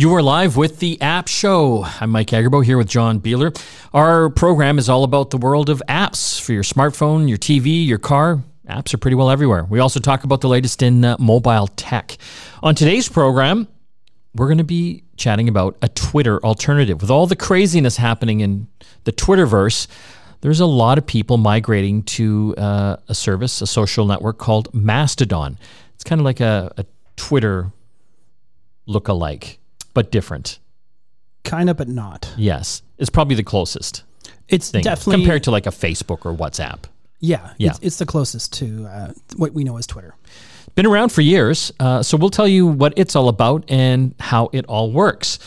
You are live with the App Show. I'm Mike Agerbo here with John Biehler. Our program is all about the world of apps for your smartphone, your TV, your car. Apps are pretty well everywhere. We also talk about the latest in uh, mobile tech. On today's program, we're going to be chatting about a Twitter alternative. With all the craziness happening in the Twitterverse, there's a lot of people migrating to uh, a service, a social network called Mastodon. It's kind of like a, a Twitter look-alike but different. Kind of, but not. Yes, it's probably the closest It's thing definitely compared to like a Facebook or WhatsApp. yeah, Yeah. It's, it's the closest to uh, what we know as Twitter. Been around for years, uh, so we'll tell you what it's all about and how it all works.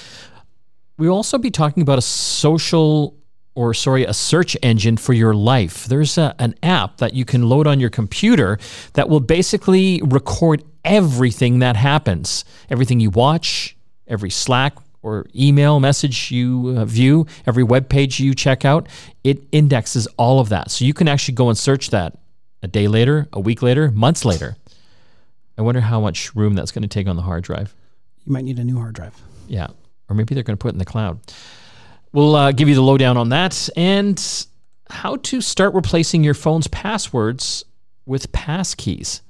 We'll also be talking about a social or sorry, a search engine for your life. There's a, an app that you can load on your computer that will basically record everything that happens, everything you watch, every Slack or email message you uh, view, every web page you check out. It indexes all of that. So you can actually go and search that a day later, a week later, months later. I wonder how much room that's going to take on the hard drive. You might need a new hard drive. Yeah. Or maybe they're going to put it in the cloud. We'll uh, give you the lowdown on that and how to start replacing your phone's passwords with passkeys.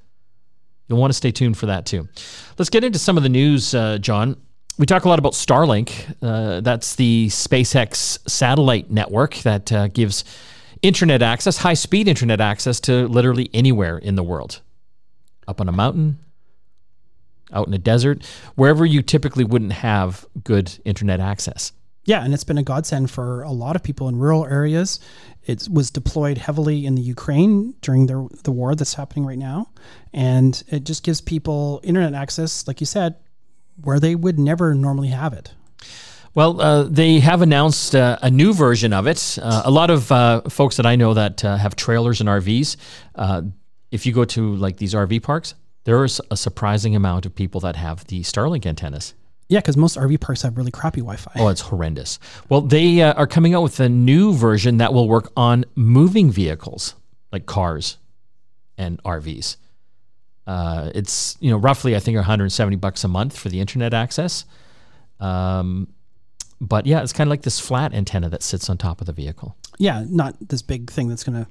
You'll want to stay tuned for that too. Let's get into some of the news, uh, John. We talk a lot about Starlink. Uh, that's the SpaceX satellite network that uh, gives internet access, high speed internet access to literally anywhere in the world. Up on a mountain, out in a desert, wherever you typically wouldn't have good internet access. Yeah, and it's been a godsend for a lot of people in rural areas. It was deployed heavily in the Ukraine during the the war that's happening right now, and it just gives people internet access, like you said, where they would never normally have it. Well, uh, they have announced uh, a new version of it. Uh, a lot of uh, folks that I know that uh, have trailers and RVs, uh, if you go to like these RV parks, there is a surprising amount of people that have the Starlink antennas. Yeah, because most RV parks have really crappy Wi-Fi. Oh, it's horrendous. Well, they uh, are coming out with a new version that will work on moving vehicles like cars and RVs. Uh, it's you know roughly I think 170 bucks a month for the internet access. Um, but yeah, it's kind of like this flat antenna that sits on top of the vehicle. Yeah, not this big thing that's going to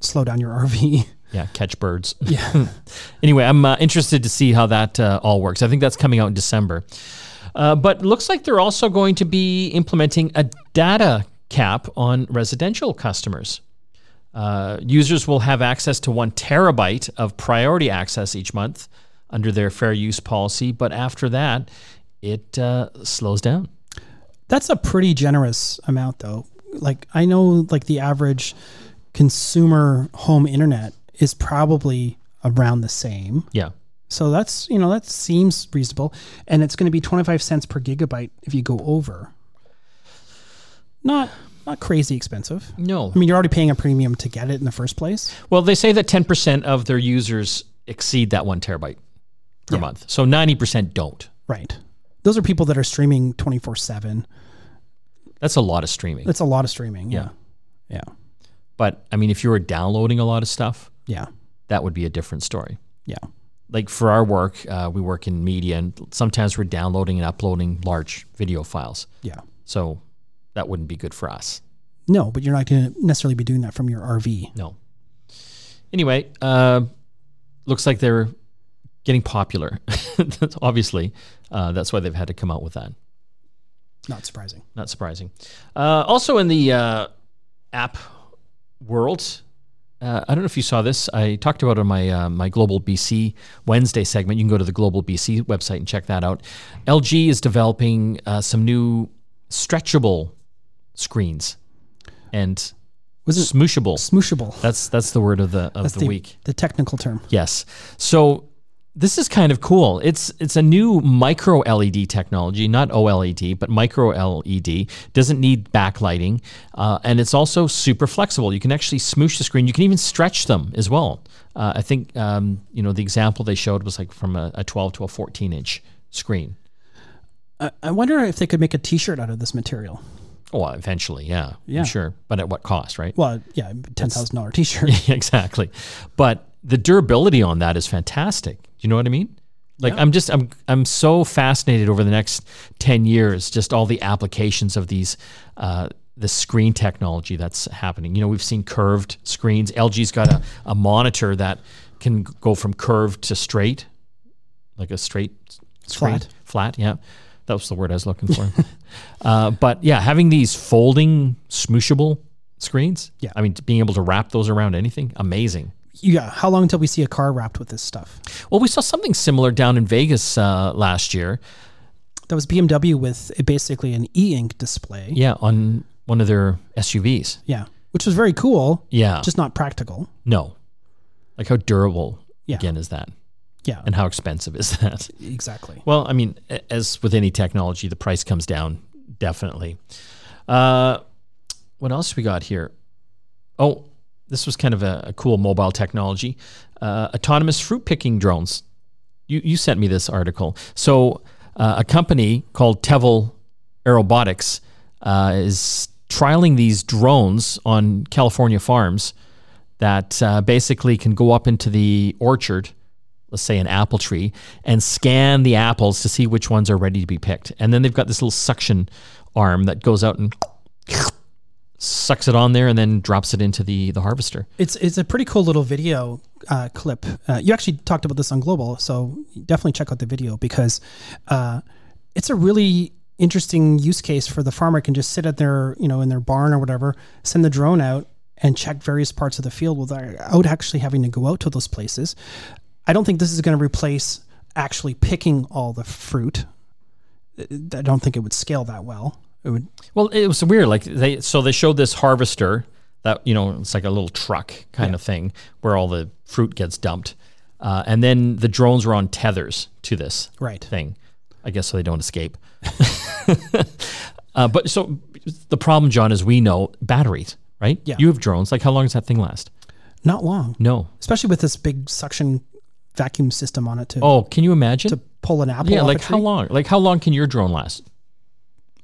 slow down your RV. Yeah, catch birds. Yeah. anyway, I'm uh, interested to see how that uh, all works. I think that's coming out in December. Uh, but looks like they're also going to be implementing a data cap on residential customers. Uh, users will have access to one terabyte of priority access each month under their fair use policy, but after that, it uh, slows down. That's a pretty generous amount, though. Like I know, like the average consumer home internet is probably around the same. Yeah. So that's you know that seems reasonable, and it's going to be twenty five cents per gigabyte if you go over. Not not crazy expensive. No. I mean, you're already paying a premium to get it in the first place. Well, they say that 10% of their users exceed that one terabyte per Yeah. month. So 90% don't. Right. Those are people that are streaming twenty four seven. That's a lot of streaming. That's a lot of streaming. Yeah. Yeah. But I mean, if you were downloading a lot of stuff, Yeah. that would be a different story. Yeah. Like for our work, uh, we work in media, and sometimes we're downloading and uploading large video files. Yeah. So that wouldn't be good for us. No, but you're not going to necessarily be doing that from your RV. No. Anyway, uh, looks like they're getting popular. Obviously, uh, that's why they've had to come out with that. Not surprising. Not surprising. Uh, also in the uh, app world, uh, I don't know if you saw this. I talked about it on my uh, my Global BC Wednesday segment. You can go to the Global BC website and check that out. LG is developing uh, some new stretchable screens and Was it smooshable. smooshable? That's that's the word of the of That's the, the, week. the technical term. Yes. So this is kind of cool. It's it's a new micro LED technology, not OLED, but micro LED. Doesn't need backlighting, uh, and it's also super flexible. You can actually smoosh the screen. You can even stretch them as well. Uh, I think um, you know the example they showed was like from a, a 12 to a 14 inch screen. I, I wonder if they could make a T-shirt out of this material. Well, eventually, yeah, Yeah. I'm sure, but at what cost, right? Well, yeah, ten thousand dollar T-shirt. exactly. But the durability on that is fantastic. Do you know what I mean? Like I'm just I'm I'm so fascinated over the next ten years, just all the applications of these uh, the screen technology that's happening. You know, we've seen curved screens. LG's got a, a monitor that can go from curved to straight, like a straight screen. Flat. Flat, yeah. That was the word I was looking for. uh, but yeah, having these folding, smooshable screens. Yeah. I mean, being able to wrap those around anything, amazing. Yeah. How long until we see a car wrapped with this stuff? Well, we saw something similar down in Vegas uh, last year. That was BMW with basically an e-ink display. Yeah, on one of their SUVs. Yeah. Which was very cool, Yeah. just not practical. no. Like how durable Yeah. again is that? Yeah. And how expensive is that? exactly. Well, I mean, as with any technology, the price comes down definitely. Uh, what else we got here? Oh, this was kind of a, a cool mobile technology. Uh, autonomous fruit picking drones. You you sent me this article. So uh, a company called Tevel Aerobotics uh, is trialing these drones on California farms that uh, basically can go up into the orchard let's say an apple tree and scan the apples to see which ones are ready to be picked. And then they've got this little suction arm that goes out and sucks it on there and then drops it into the the harvester. It's it's a pretty cool little video uh, clip. Uh, you actually talked about this on Global, so definitely check out the video because uh, it's a really interesting use case for the farmer can just sit at their you know in their barn or whatever, send the drone out and check various parts of the field without actually having to go out to those places. I don't think this is going to replace actually picking all the fruit. I don't think it would scale that well. It would Well, it was weird. Like they so they showed this harvester that you know it's like a little truck kind of thing where all the fruit gets dumped, uh, and then the drones were on tethers to this right. thing. I guess so they don't escape. uh, but so the problem, John, is we know batteries, right? Yeah. You have drones. Like how long does that thing last? Not long, No. especially with this big suction vacuum system on it to Oh, can you imagine? to pull an apple. yeah, off like how long? Like how long can your drone last?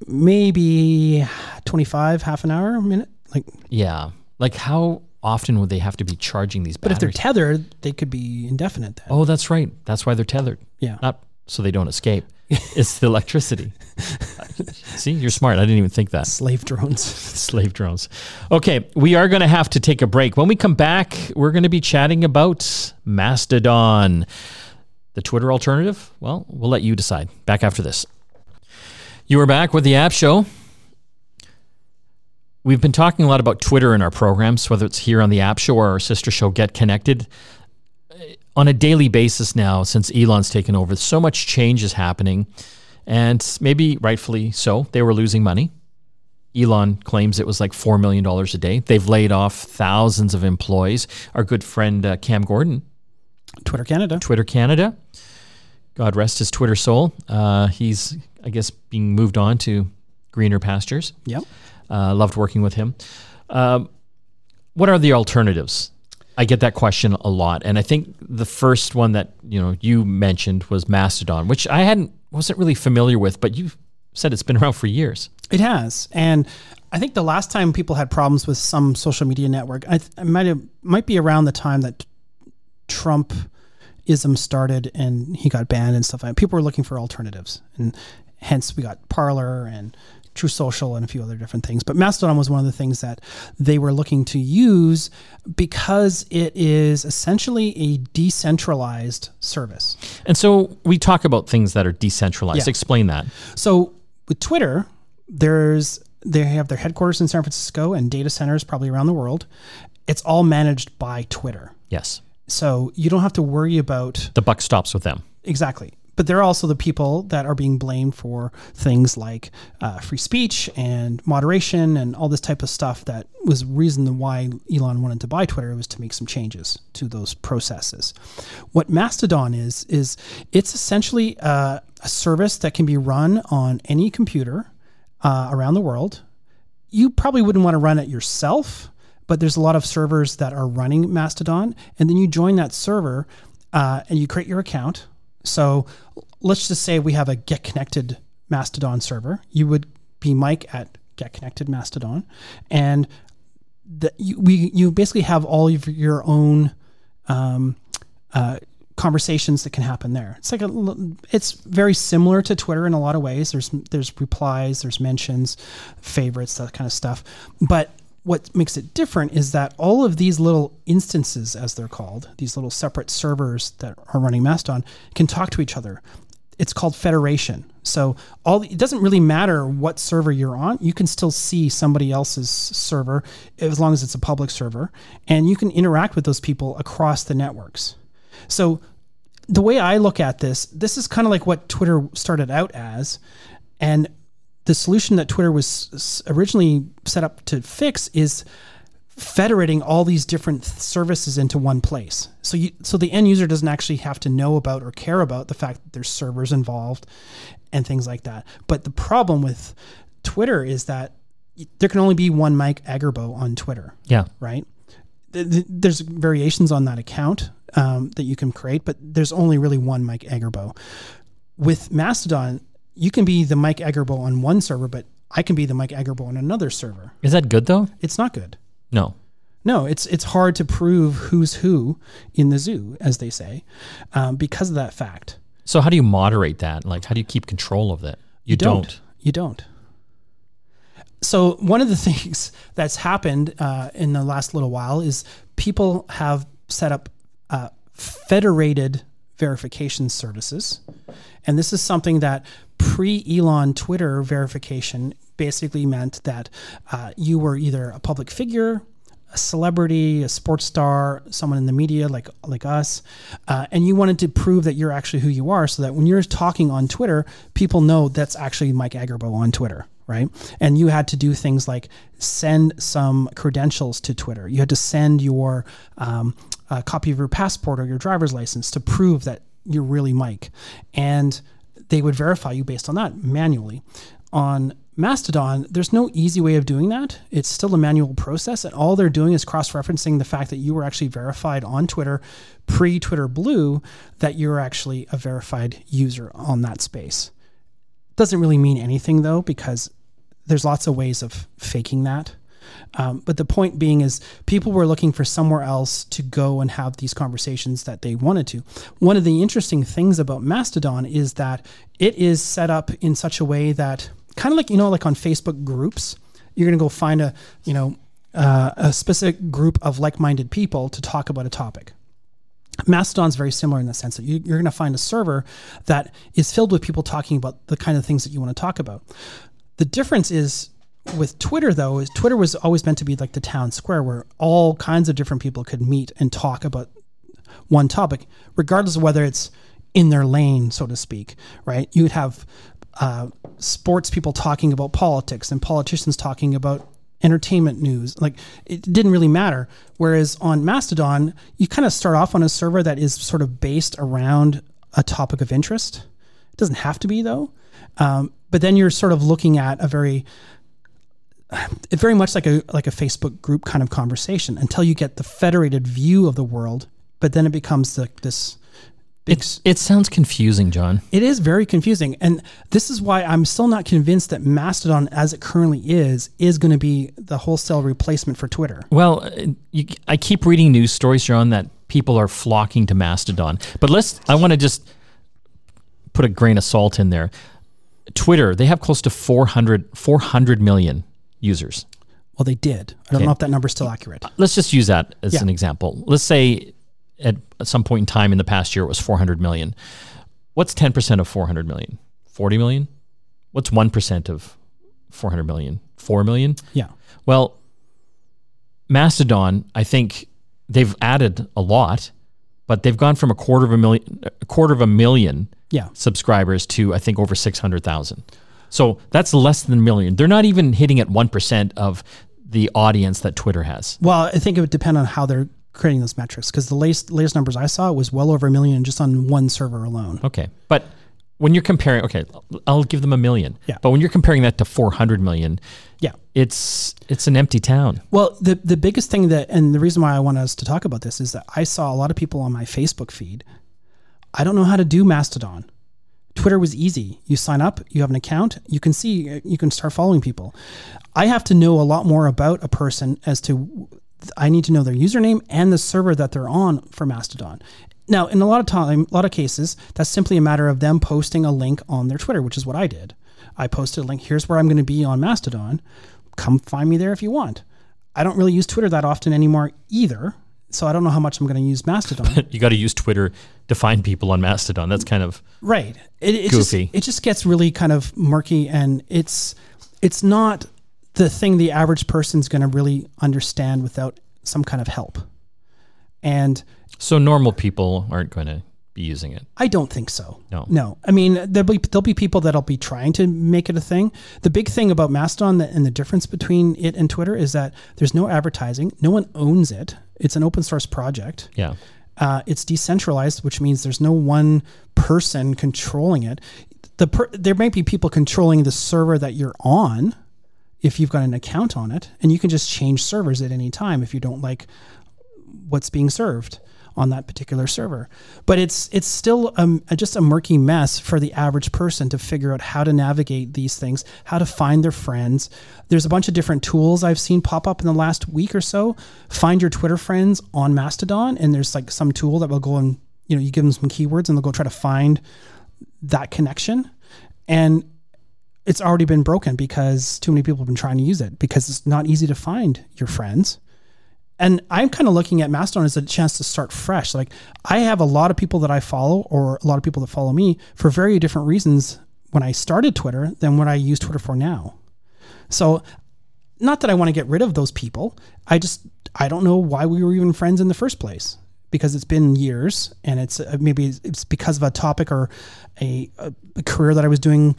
Maybe twenty five, half an hour, a minute. Like, Yeah. Like how often would they have to be charging these but if they're tethered, they could be indefinite. Then. oh, that's right. That's why they're tethered. Yeah. Not so they don't escape. it's the electricity. See, you're smart. I didn't even think that. Slave drones. Slave drones. Okay, we are going to have to take a break. When we come back, we're going to be chatting about Mastodon. The Twitter alternative? Well, we'll let you decide. Back after this. You are back with the App Show. We've been talking a lot about Twitter in our programs, whether it's here on the App Show or our sister show, Get Connected. On a daily basis now, since Elon's taken over, so much change is happening. And maybe rightfully so, they were losing money. Elon claims it was like $4 million a day. They've laid off thousands of employees. Our good friend uh, Cam Gordon, Twitter Canada. Twitter Canada, God rest his Twitter soul. Uh, he's, I guess, being moved on to greener pastures. Yep. Uh, loved working with him. Um, what are the alternatives? I get that question a lot, and I think the first one that you know you mentioned was Mastodon, which I hadn't wasn't really familiar with, but you said it's been around for years. It has, and I think the last time people had problems with some social media network, I, th- it might have might be around the time that Trumpism started and he got banned and stuff like that. People were looking for alternatives, and hence we got Parler and Truth Social and a few other different things. But Mastodon was one of the things that they were looking to use because it is essentially a decentralized service. And so we talk about things that are decentralized. Yeah. Explain that. So with Twitter, there's they have their headquarters in San Francisco and data centers probably around the world. It's all managed by Twitter. Yes, So you don't have to worry about the buck stops with them. exactly. But they're also the people that are being blamed for things like uh, free speech and moderation and all this type of stuff. That was reason why Elon wanted to buy Twitter was to make some changes to those processes. What Mastodon is is it's essentially uh, a service that can be run on any computer uh, around the world. You probably wouldn't want to run it yourself, but there's a lot of servers that are running Mastodon, and then you join that server uh, and you create your account. So let's just say we have a Get Connected Mastodon server. You would be Mike at Get Connected Mastodon, and the, you, we you basically have all of your own um, uh, conversations that can happen there. It's like a, it's very similar to Twitter in a lot of ways. There's there's replies, there's mentions, favorites, that kind of stuff. But what makes it different is that all of these little instances, as they're called, these little separate servers that are running Mastodon, can talk to each other. It's called federation. So all it doesn't really matter what server you're on. You can still see somebody else's server as long as it's a public server, and you can interact with those people across the networks. So the way I look at this, this is kind of like what Twitter started out as, and the solution that Twitter was originally set up to fix is federating all these different services into one place. So you so the end user doesn't actually have to know about or care about the fact that there's servers involved and things like that. But the problem with Twitter is that there can only be one Mike Agerbo on Twitter Yeah. right? Th- th- There's variations on that account um, that you can create, but there's only really one Mike Agerbo. With Mastodon, you can be the Mike Agerbo on one server, but I can be the Mike Agerbo on another server. Is that good though? It's not good. No. No, it's it's hard to prove who's who in the zoo, as they say, um, because of that fact. So how do you moderate that? Like, how do you keep control of that? You, don't. You don't. So one of the things that's happened uh, in the last little while is people have set up uh, federated verification services, and this is something that pre-Elon Twitter verification basically meant that uh, you were either a public figure, a celebrity, a sports star, someone in the media like like us, uh, and you wanted to prove that you're actually who you are, so that when you're talking on Twitter, people know that's actually Mike Agerbo on Twitter, right? And you had to do things like send some credentials to Twitter. You had to send your um, copy of your passport or your driver's license to prove that you're really Mike, and they would verify you based on that manually. On Mastodon, there's no easy way of doing that. It's still a manual process, and all they're doing is cross referencing the fact that you were actually verified on Twitter pre Twitter Blue, that you're actually a verified user on that space. Doesn't really mean anything though, because there's lots of ways of faking that. Um, but the point being is, people were looking for somewhere else to go and have these conversations that they wanted to. One of the interesting things about Mastodon is that it is set up in such a way that, kind of like you know, like on Facebook groups, you're going to go find a you know uh, a specific group of like-minded people to talk about a topic. Mastodon's very similar in the sense that you, you're going to find a server that is filled with people talking about the kind of things that you want to talk about. The difference is with Twitter, though, is Twitter was always meant to be like the town square where all kinds of different people could meet and talk about one topic, regardless of whether it's in their lane, so to speak, right? You would have uh, sports people talking about politics and politicians talking about entertainment news. Like it didn't really matter. Whereas on Mastodon, you kind of start off on a server that is sort of based around a topic of interest. It doesn't have to be though. Um, but then you're sort of looking at a very it's very much like a like a Facebook group kind of conversation until you get the federated view of the world. But then it becomes like this. It, it sounds confusing, John. It is very confusing, and this is why I'm still not convinced that Mastodon, as it currently is, is going to be the wholesale replacement for Twitter. Well, uh, you, I keep reading news stories, John, that people are flocking to Mastodon. But let's, I want to just put a grain of salt in there. Twitter, they have close to 400, 400 million users. Well, they did. I don't Okay. know if that number's still accurate. Uh, let's just use that as Yeah. an example. Let's say at some point in time in the past year it was 400 million. What's 10% of 400 million? 40 million? What's 1% of 400 million? 4 million? Yeah. Well, Mastodon, I think they've added a lot, but they've gone from a quarter of a million, a quarter of a million Yeah. subscribers to I think over six hundred thousand. So that's less than a million. They're not even hitting at one percent of the audience that Twitter has. Well, I think it would depend on how they're creating those metrics because the latest latest numbers I saw was well over a million just on one server alone. Okay, but when you're comparing, okay, I'll give them a million. Yeah. But when you're comparing that to four hundred million, Yeah. it's it's an empty town. Well, the the biggest thing that, and the reason why I want us to talk about this is that I saw a lot of people on my Facebook feed. I don't know how to do Mastodon. Twitter was easy. You sign up, you have an account, you can see, you can start following people. I have to know a lot more about a person as to, I need to know their username and the server that they're on for Mastodon. Now, in a lot of time, a lot of cases, that's simply a matter of them posting a link on their Twitter, which is what I did. I posted a link. Here's where I'm going to be on Mastodon. Come find me there if you want. I don't really use Twitter that often anymore either, so I don't know how much I'm going to use Mastodon. you got to use Twitter to find people on Mastodon. That's kind of right. It, it just Goofy. it just gets really kind of murky, and it's it's not the thing the average person's going to really understand without some kind of help. And so normal people aren't going to be using it. I don't think so. No. No. I mean, there'll be there'll be people that'll be trying to make it a thing. The big thing about Mastodon and the difference between it and Twitter is that there's no advertising. No one owns it. It's an open source project. Yeah. Uh, it's decentralized, which means there's no one person controlling it. The per, there might be people controlling the server that you're on if you've got an account on it, and you can just change servers at any time if you don't like what's being served on that particular server. But it's it's still um, just a murky mess for the average person to figure out how to navigate these things, how to find their friends. There's a bunch of different tools I've seen pop up in the last week or so. Find your Twitter friends on Mastodon, and there's like some tool that will go and you know you give them some keywords and they'll go try to find that connection. And it's already been broken because too many people have been trying to use it because it's not easy to find your friends and I'm kind of looking at Mastodon as a chance to start fresh. Like I have a lot of people that I follow, or a lot of people that follow me for very different reasons when I started Twitter than what I use Twitter for now. So, not that I want to get rid of those people. I just I don't know why we were even friends in the first place because it's been years, and it's uh, maybe it's because of a topic or a, a career that I was doing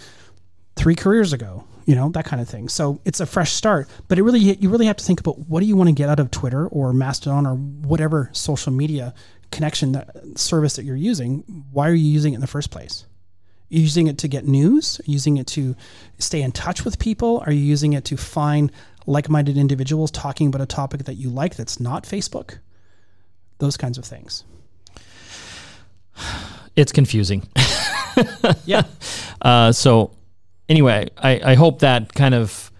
three careers ago you know that kind of thing. So it's a fresh start but it really you really have to think about what do you want to get out of twitter or mastodon or whatever social media connection that service that you're using. Why are you using it in the first place? Are you using it to get news? Are you using it to stay in touch with people? Are you using it to find like-minded individuals talking about a topic that you like that's not facebook? Those kinds of things. It's confusing. yeah. Uh, so anyway, I, I hope that kind of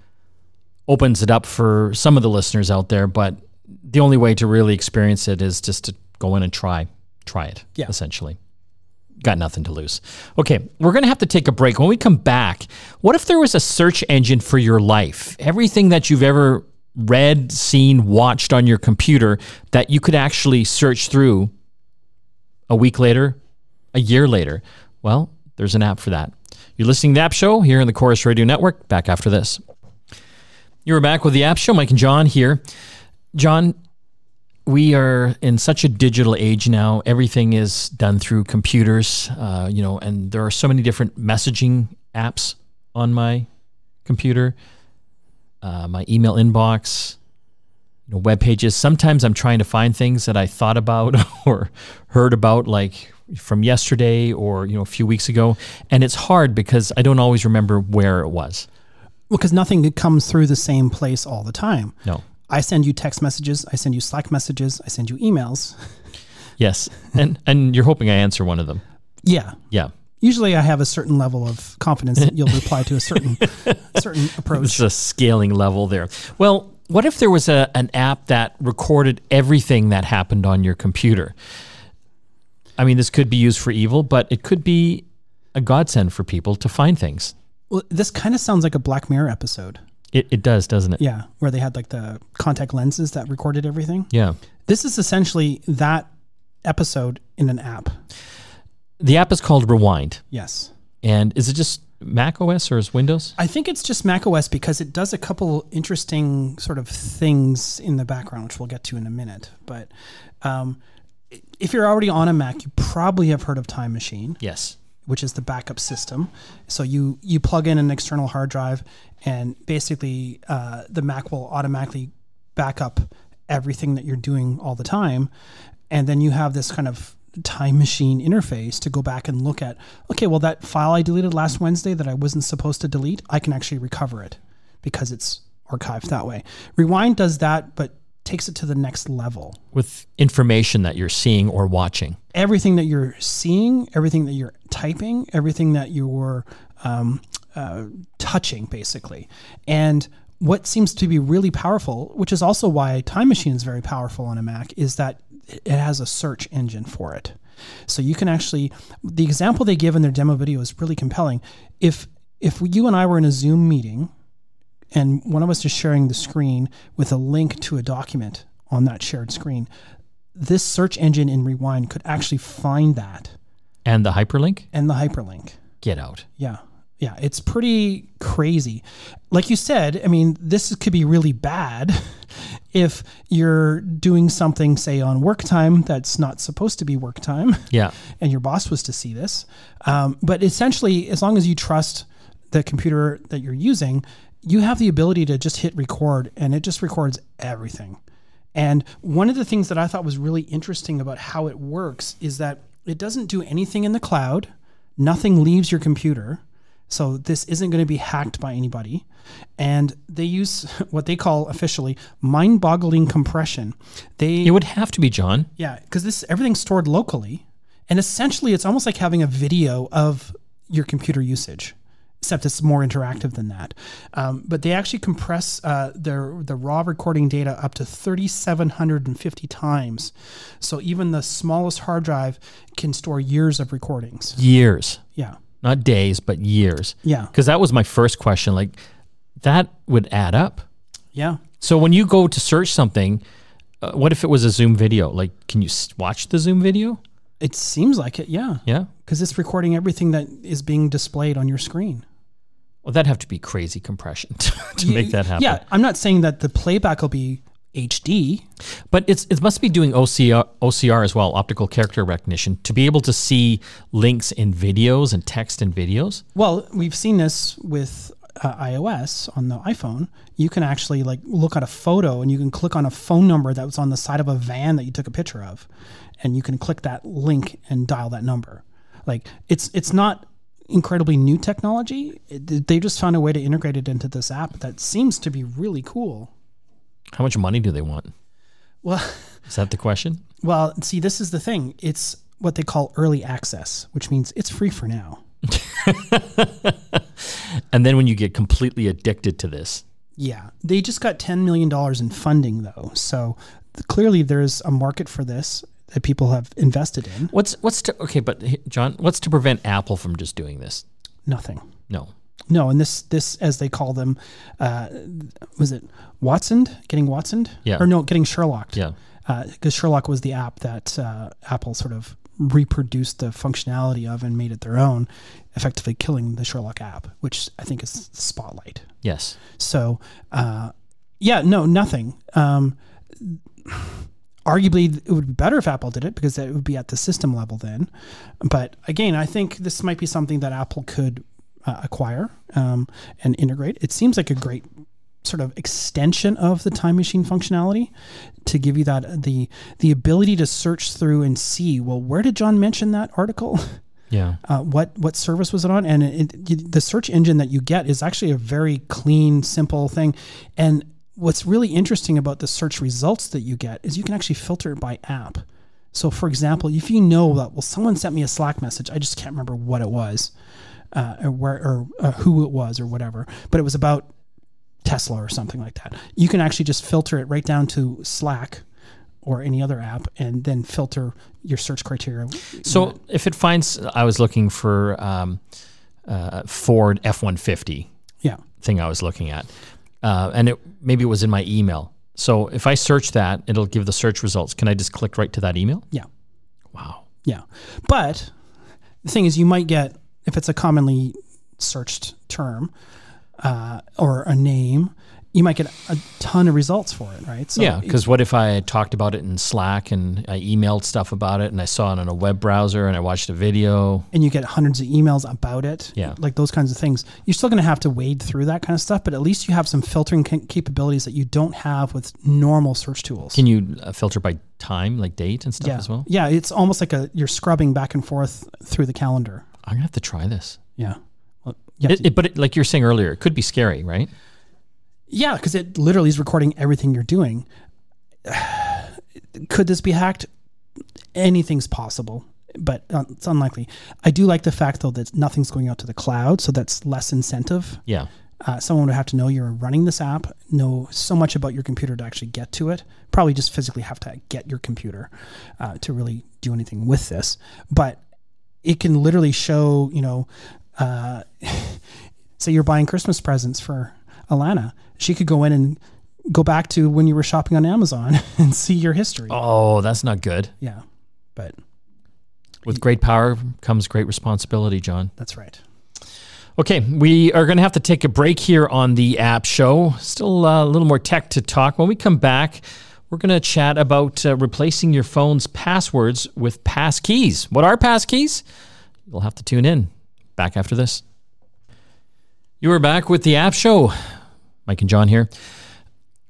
opens it up for some of the listeners out there. But the only way to really experience it is just to go in and try, try it. Yeah. essentially. Got nothing to lose. Okay, we're going to have to take a break. When we come back, what if there was a search engine for your life? Everything that you've ever read, seen, watched on your computer that you could actually search through a week later, a year later. Well, there's an app for that. You're listening to the App Show here on the Corus Radio Network. Back after this. You're back with the App Show. Mike and John here. John, we are in such a digital age now. Everything is done through computers, uh, you know, and there are so many different messaging apps on my computer, uh, my email inbox, you know, web pages. Sometimes I'm trying to find things that I thought about or heard about, like from yesterday or you know a few weeks ago, and it's hard because I don't always remember where it was. well because nothing comes through the same place all the time No. I send you text messages, I send you Slack messages, I send you emails. Yes, and and you're hoping I answer one of them. Yeah. Yeah. Usually I have a certain level of confidence that you'll reply to a certain certain approach. It's a scaling level there. Well, what if there was a, an app that recorded everything that happened on your computer? I mean, this could be used for evil, but it could be a godsend for people to find things. Well, this kind of sounds like a Black Mirror episode. It, it does, doesn't it? Yeah, where they had like the contact lenses that recorded everything. Yeah. This is essentially that episode in an app. The app is called Rewind. Yes. And is it just Mac OS or is Windows? I think it's just Mac OS because it does a couple interesting sort of things in the background, which we'll get to in a minute. But um, if you're already on a Mac, you probably have heard of Time Machine. Yes. which is the backup system. So you you plug in an external hard drive, and basically uh, the Mac will automatically back up everything that you're doing all the time, and then you have this kind of time machine interface to go back and look at. Okay, well that file I deleted last Wednesday that I wasn't supposed to delete, I can actually recover it because it's archived that way. Rewind does that, but takes it to the next level With information that you're seeing or watching. everything that you're seeing, everything that you're typing, everything that you're um, uh, touching, basically. And what seems to be really powerful, which is also why Time Machine is very powerful on a Mac, is that it has a search engine for it. So you can actually the example they give in their demo video is really compelling. If if you and I were in a Zoom meeting and one of us is sharing the screen with a link to a document on that shared screen, this search engine in Rewind could actually find that And the hyperlink? and the hyperlink. Get out. Yeah. Yeah, it's pretty crazy. Like you said, I mean, this could be really bad if you're doing something, say, on work time that's not supposed to be work time, Yeah. and your boss was to see this. Um, but essentially, as long as you trust the computer that you're using, you have the ability to just hit record, and it just records everything. And one of the things that I thought was really interesting about how it works is that it doesn't do anything in the cloud. Nothing leaves your computer. So this isn't going to be hacked by anybody. And they use what they call officially mind-boggling compression. They It would have to be, John. yeah, because this everything's stored locally, and essentially it's almost like having a video of your computer usage, except it's more interactive than that. Um, but they actually compress uh, their the raw recording data up to thirty seven hundred and fifty times, so even the smallest hard drive can store years of recordings. Years. Yeah, Not days, but years. yeah, Because that was my first question. Like, that would add up. yeah. So when you go to search something, uh, what if it was a Zoom video? Like, can you watch the Zoom video? It seems like it, yeah, Yeah. because it's recording everything that is being displayed on your screen. Well, that'd have to be crazy compression to, to make that happen. Yeah, I'm not saying that the playback will be HD. But it's it must be doing OCR, OCR as well, optical character recognition, to be able to see links in videos and text in videos. Well, we've seen this with uh, iOS on the iPhone. You can actually like look at a photo and you can click on a phone number that was on the side of a van that you took a picture of, and you can click that link and dial that number. Like it's it's not incredibly new technology. It, they just found a way to integrate it into this app that seems to be really cool. How much money do they want? Well, Is that the question? well, see, this is the thing. It's what they call early access, which means it's free for now. And then when you get completely addicted to this, Yeah, they just got ten million dollars in funding though, so clearly there's a market for this that people have invested in. what's what's to okay? But John, what's to prevent Apple from just doing this? Nothing. No. No, and this this as they call them, uh, was it Watson getting Watson? Yeah. Or no, getting Sherlocked. Yeah. Because Sherlock was the app that uh, Apple sort of reproduced the functionality of and made it their own, effectively killing the Sherlock app, which I think is Spotlight. Yes. So, uh, yeah, no, nothing. Um, arguably, it would be better if Apple did it because it would be at the system level then. But again, I think this might be something that Apple could uh, acquire um, and integrate. It seems like a great sort of extension of the time machine functionality to give you that the the ability to search through and see well where did john mention that article Yeah. uh, what what service was it on and it, it, the search engine that you get is actually a very clean simple thing and what's really interesting about the search results that you get is you can actually filter it by app. So for example if you know that well someone sent me a slack message i just can't remember what it was uh, or where or uh, who it was or whatever but it was about tesla or something like that you can actually just filter it right down to slack or any other app and then filter your search criteria. So if it finds, I was looking for um, uh, Ford F one fifty yeah. thing I was looking at, uh, and it maybe it was in my email. So if I search that, it'll give the search results. Can I just click right to that email? yeah Wow. Yeah. But the thing is, you might get, if it's a commonly searched term uh, or a name, you might get a ton of results for it, right? So yeah, because what if I talked about it in Slack and I emailed stuff about it and I saw it on a web browser and I watched a video? and you get hundreds of emails about it, Yeah. like those kinds of things. You're still going to have to wade through that kind of stuff, but at least you have some filtering ca- capabilities that you don't have with normal search tools. Can you uh, filter by time, like date and stuff yeah, as well? yeah, it's almost like a you're scrubbing back and forth through the calendar. I'm gonna have to try this. Yeah, well, you It, it, but it, like you're saying earlier, it could be scary, right? Yeah, because it literally is recording everything you're doing. Could this be hacked? Anything's possible, but it's unlikely. I do like the fact though that nothing's going out to the cloud, so that's less incentive. Yeah. Uh, someone would have to know you're running this app, know so much about your computer to actually get to it. Probably just physically have to get your computer uh, to really do anything with this. But it can literally show, you know, uh, say you're buying Christmas presents for Alana. She could go in and go back to when you were shopping on Amazon and see your history. Oh, that's not good. Yeah, but With great power comes great responsibility, John. that's right. Okay, we are going to have to take a break here on the app show. Still uh, a little more tech to talk. When we come back, we're going to chat about uh, replacing your phone's passwords with pass keys. What are pass keys? You'll have to tune in. Back after this. You are back with the app show. Mike and John here.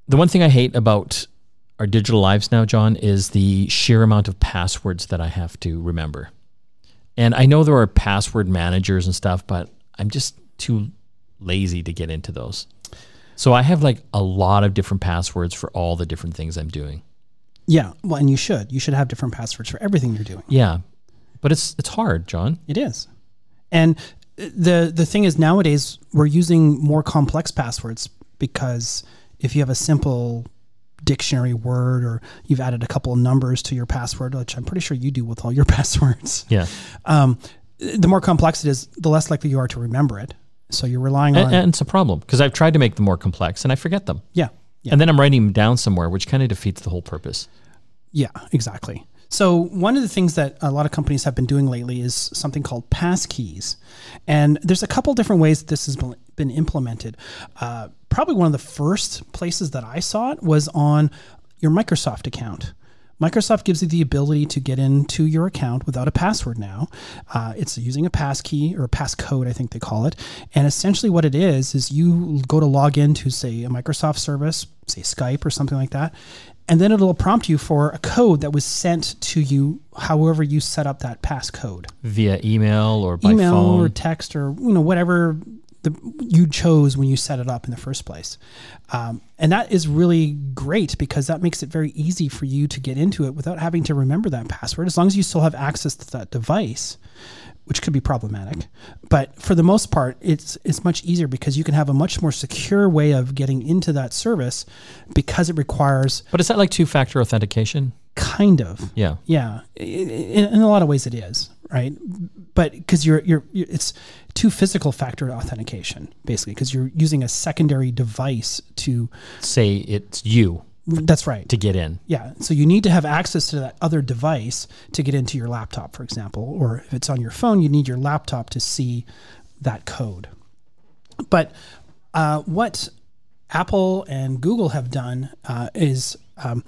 The one thing I hate about our digital lives now, John, is the sheer amount of passwords that I have to remember. And I know there are password managers and stuff, but I'm just too lazy to get into those. So I have like a lot of different passwords for all the different things I'm doing. Yeah, well, and you should. You should have different passwords for everything you're doing. Yeah. But it's it's hard, John. It is. And the the thing is nowadays we're using more complex passwords because if you have a simple dictionary word or you've added a couple of numbers to your password, which I'm pretty sure you do with all your passwords, Yeah. um, the more complex it is, the less likely you are to remember it. So you're relying on And, and it's a problem because I've tried to make them more complex and I forget them. yeah, yeah. And then I'm writing them down somewhere, which kind of defeats the whole purpose. Yeah, exactly. So one of the things that a lot of companies have been doing lately is something called passkeys, and there's a couple different ways that this has been- been implemented. Uh, probably one of the first places that I saw it was on your Microsoft account. Microsoft gives you the ability to get into your account without a password now. Uh, it's using a passkey or a passcode, I think they call it. And essentially, what it is, is you go to log into, say, a Microsoft service, say Skype or something like that, and then it'll prompt you for a code that was sent to you however you set up that passcode Via email or by email phone. or text or you know whatever the, you chose when you set it up in the first place. Um, and that is really great because that makes it very easy for you to get into it without having to remember that password as long as you still have access to that device which could be problematic. But for the most part it's it's much easier because you can have a much more secure way of getting into that service because it requires but is that like two factor authentication? kind of. Yeah. yeah, in, in a lot of ways it is, right? But because you're, you're you're it's two physical factor authentication basically because you're using a secondary device to. Say it's you That's right. to get in. Yeah, so you need to have access to that other device to get into your laptop, for example, or if it's on your phone, you need your laptop to see that code. But uh, what Apple and Google have done uh, is um,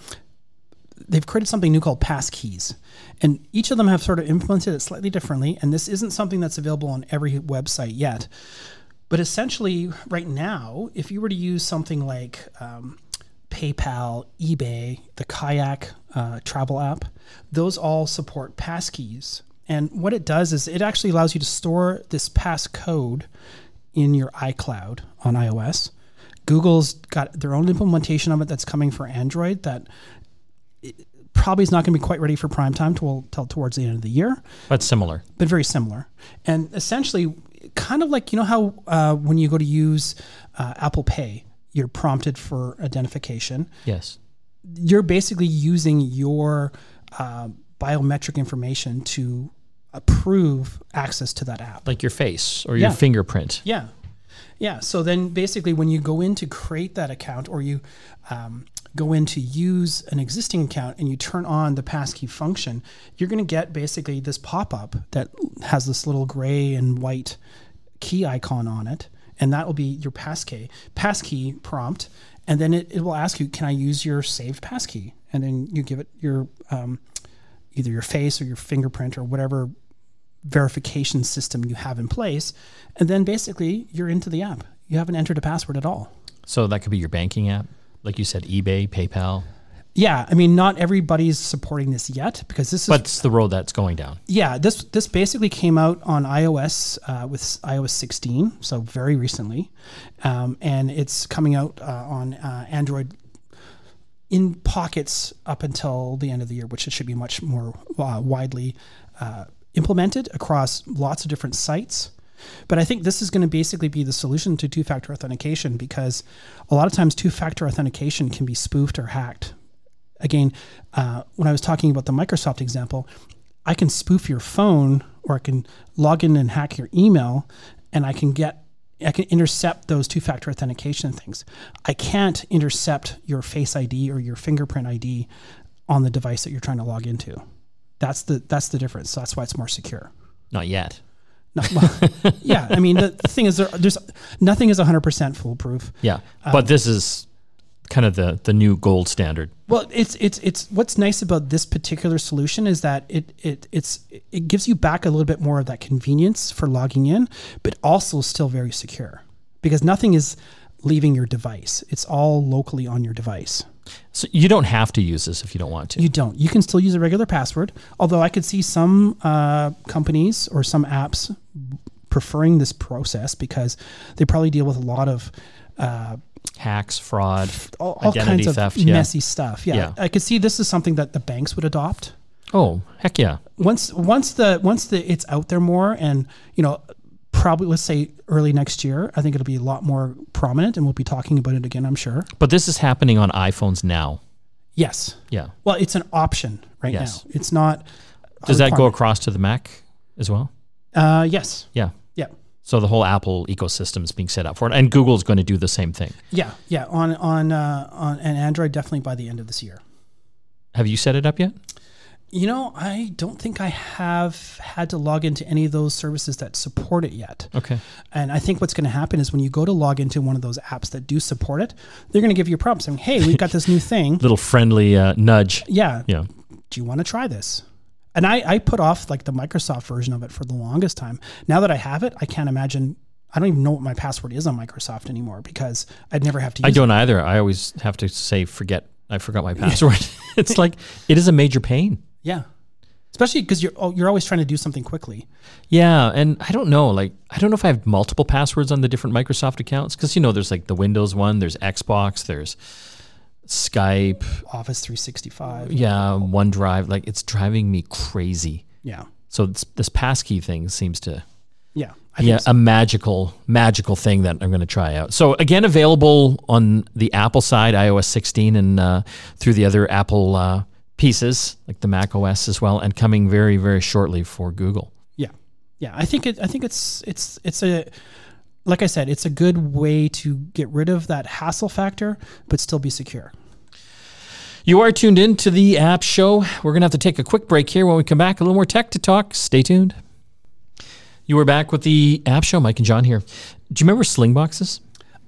they've created something new called passkeys. And each of them have sort of implemented it slightly differently. And this isn't something that's available on every website yet. But essentially, right now, if you were to use something like um, PayPal, eBay, the Kayak uh, travel app, those all support passkeys. And what it does is it actually allows you to store this passcode in your iCloud on iOS. Google's got their own implementation of it that's coming for Android that probably is not going to be quite ready for prime time till, till towards the end of the year But similar. but very similar. And essentially, kind of like you know how uh, when you go to use uh, Apple Pay, you're prompted for identification. Yes. You're basically using your uh, biometric information to approve access to that app. Like your face or your Yeah. fingerprint. Yeah. Yeah. So then basically, when you go in to create that account or you um, go in to use an existing account and you turn on the passkey function, you're going to get basically this pop up that has this little gray and white key icon on it. And that will be your passkey, passkey prompt. And then it, it will ask you, can I use your saved passkey? And then you give it your um, either your face or your fingerprint or whatever verification system you have in place. And then basically you're into the app. You haven't entered a password at all. So that could be your banking app. Like you said, eBay, PayPal. Yeah, I mean, not everybody's supporting this yet because this is But it's the road that's going down. yeah. This this basically came out on iOS uh, with iOS 16, so very recently, um, and it's coming out uh, on uh, Android in pockets up until the end of the year, which it should be much more uh, widely uh, implemented across lots of different sites. But I think this is going to basically be the solution to two factor authentication because a lot of times two factor authentication can be spoofed or hacked. Again, uh, when I was talking about the Microsoft example, I can spoof your phone or I can log in and hack your email and I can get I can intercept those two factor authentication things. I can't intercept your face ID or your fingerprint ID on the device that you're trying to log into. That's the that's the difference. That's why it's more secure. Not yet. No, well, yeah, I mean the thing is there, there's nothing is 100% foolproof. Yeah, um, but this is kind of the the new gold standard. Well, it's it's it's what's nice about this particular solution is that it it it's it gives you back a little bit more of that convenience for logging in, but also still very secure because nothing is leaving your device. It's all locally on your device. So you don't have to use this if you don't want to. You don't. You can still use a regular password, although I could see some uh, companies or some apps preferring this process because they probably deal with a lot of uh, Hacks, fraud, all, all identity kinds of theft. Yeah. messy stuff. Yeah. Yeah. I could see this is something that the banks would adopt. Oh, heck yeah. once once the once the it's out there more and you know probably let's say early next year i think it'll be a lot more prominent and we'll be talking about it again i'm sure But this is happening on iPhones now. yes Yeah. well it's an option right Yes. now it's not Does that go across to the Mac as well? uh yes Yeah. yeah So the whole Apple ecosystem is being set up for it, and Google's going to do the same thing. yeah yeah on on uh on an android definitely by the end of this year Have you set it up yet? You know i don't think i have had to log into any of those services that support it yet Okay. And I think what's going to happen is when you go to log into one of those apps that do support it, they're going to give you a prompt saying, "Hey, we've got this new thing. Little friendly uh, nudge. Yeah, Yeah. do you want to try this?" And I, I put off like the Microsoft version of it for the longest time. Now that I have it, I can't imagine. I don't even know what my password is on Microsoft anymore because I'd never have to. Use I don't either. I always have to say, forget, I forgot my password. it's like, it is a major pain. Yeah, especially because you're oh, you're always trying to do something quickly. Yeah, and I don't know. Like, I don't know if I have multiple passwords on the different Microsoft accounts because you know, there's like the Windows one, there's Xbox, there's Skype, Office 365. yeah, OneDrive. Like, it's driving me crazy. Yeah, So this, this passkey thing seems to yeah, I yeah so. a magical magical thing that I'm going to try out. So again, available on the Apple side, iOS 16, and uh, through the other Apple uh, pieces like the Mac OS as well, and coming very very shortly for Google. Yeah, yeah. I think it. I think it's it's it's a like I said, it's a good way to get rid of that hassle factor, but still be secure. You are tuned in to the App Show. We're going to have to take a quick break here. When we come back, a little more tech to talk. Stay tuned. You are back with the App Show. Mike and John here. Do you remember Slingboxes?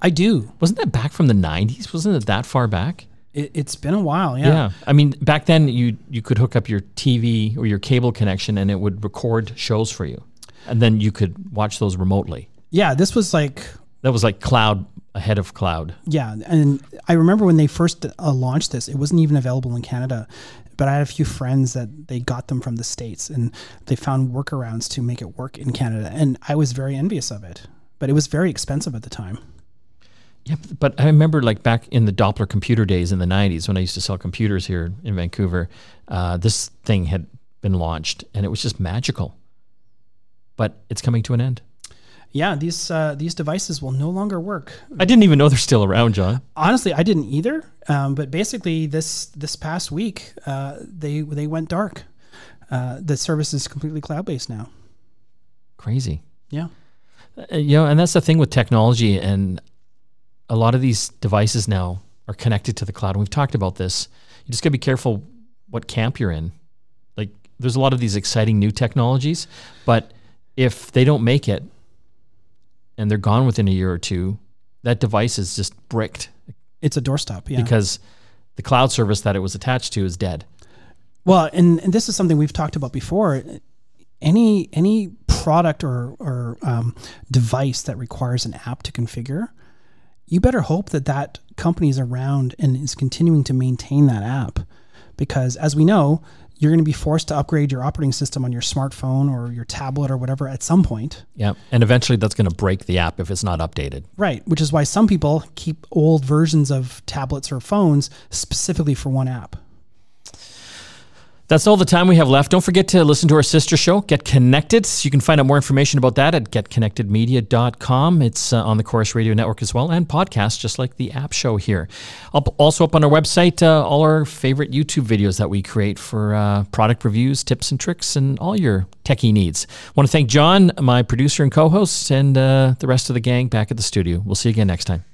I do. Wasn't that back from the 90s? Wasn't it that far back? It, it's been a while. Yeah. Yeah. I mean, back then you you could hook up your TV or your cable connection and it would record shows for you. And then you could watch those remotely. Yeah. This was like That was like cloud ahead of cloud. yeah, and I remember when they first uh, launched this, it wasn't even available in Canada. But I had a few friends that they got them from the states, and they found workarounds to make it work in Canada, and I was very envious of it. But it was very expensive at the time. Yeah, but I remember like back in the Doppler computer days in the 90s when I used to sell computers here in Vancouver, uh, this thing had been launched and it was just magical. But it's coming to an end. Yeah, these uh, these devices will no longer work. I didn't even know they're still around, John. Honestly, I didn't either. Um, but basically, this this past week, uh, they they went dark. Uh, the service is completely cloud based now. Crazy. Yeah. Uh, you know, and that's the thing with technology, and a lot of these devices now are connected to the cloud. And we've talked about this. You just got to be careful what camp you're in. Like, there's a lot of these exciting new technologies, but if they don't make it and they're gone within a year or two, that device is just bricked It's a doorstop. Yeah. because the cloud service that it was attached to is dead. Well, and, and this is something we've talked about before. Any any product or or um, device that requires an app to configure, you better hope that that company is around and is continuing to maintain that app, because as we know, you're going to be forced to upgrade your operating system on your smartphone or your tablet or whatever at some point. Yeah. And eventually that's going to break the app if it's not updated. Right, which is why some people keep old versions of tablets or phones specifically for one app. That's all the time we have left. Don't forget to listen to our sister show, Get Connected. You can find out more information about that at getconnectedmedia.com. It's uh, on the Corus Radio Network as well and podcasts, just like the app show here. Up, also up on our website, uh, all our favorite YouTube videos that we create for uh, product reviews, tips and tricks, and all your techie needs. I want to thank John, my producer and co-host, and uh, the rest of the gang back at the studio. We'll see you again next time.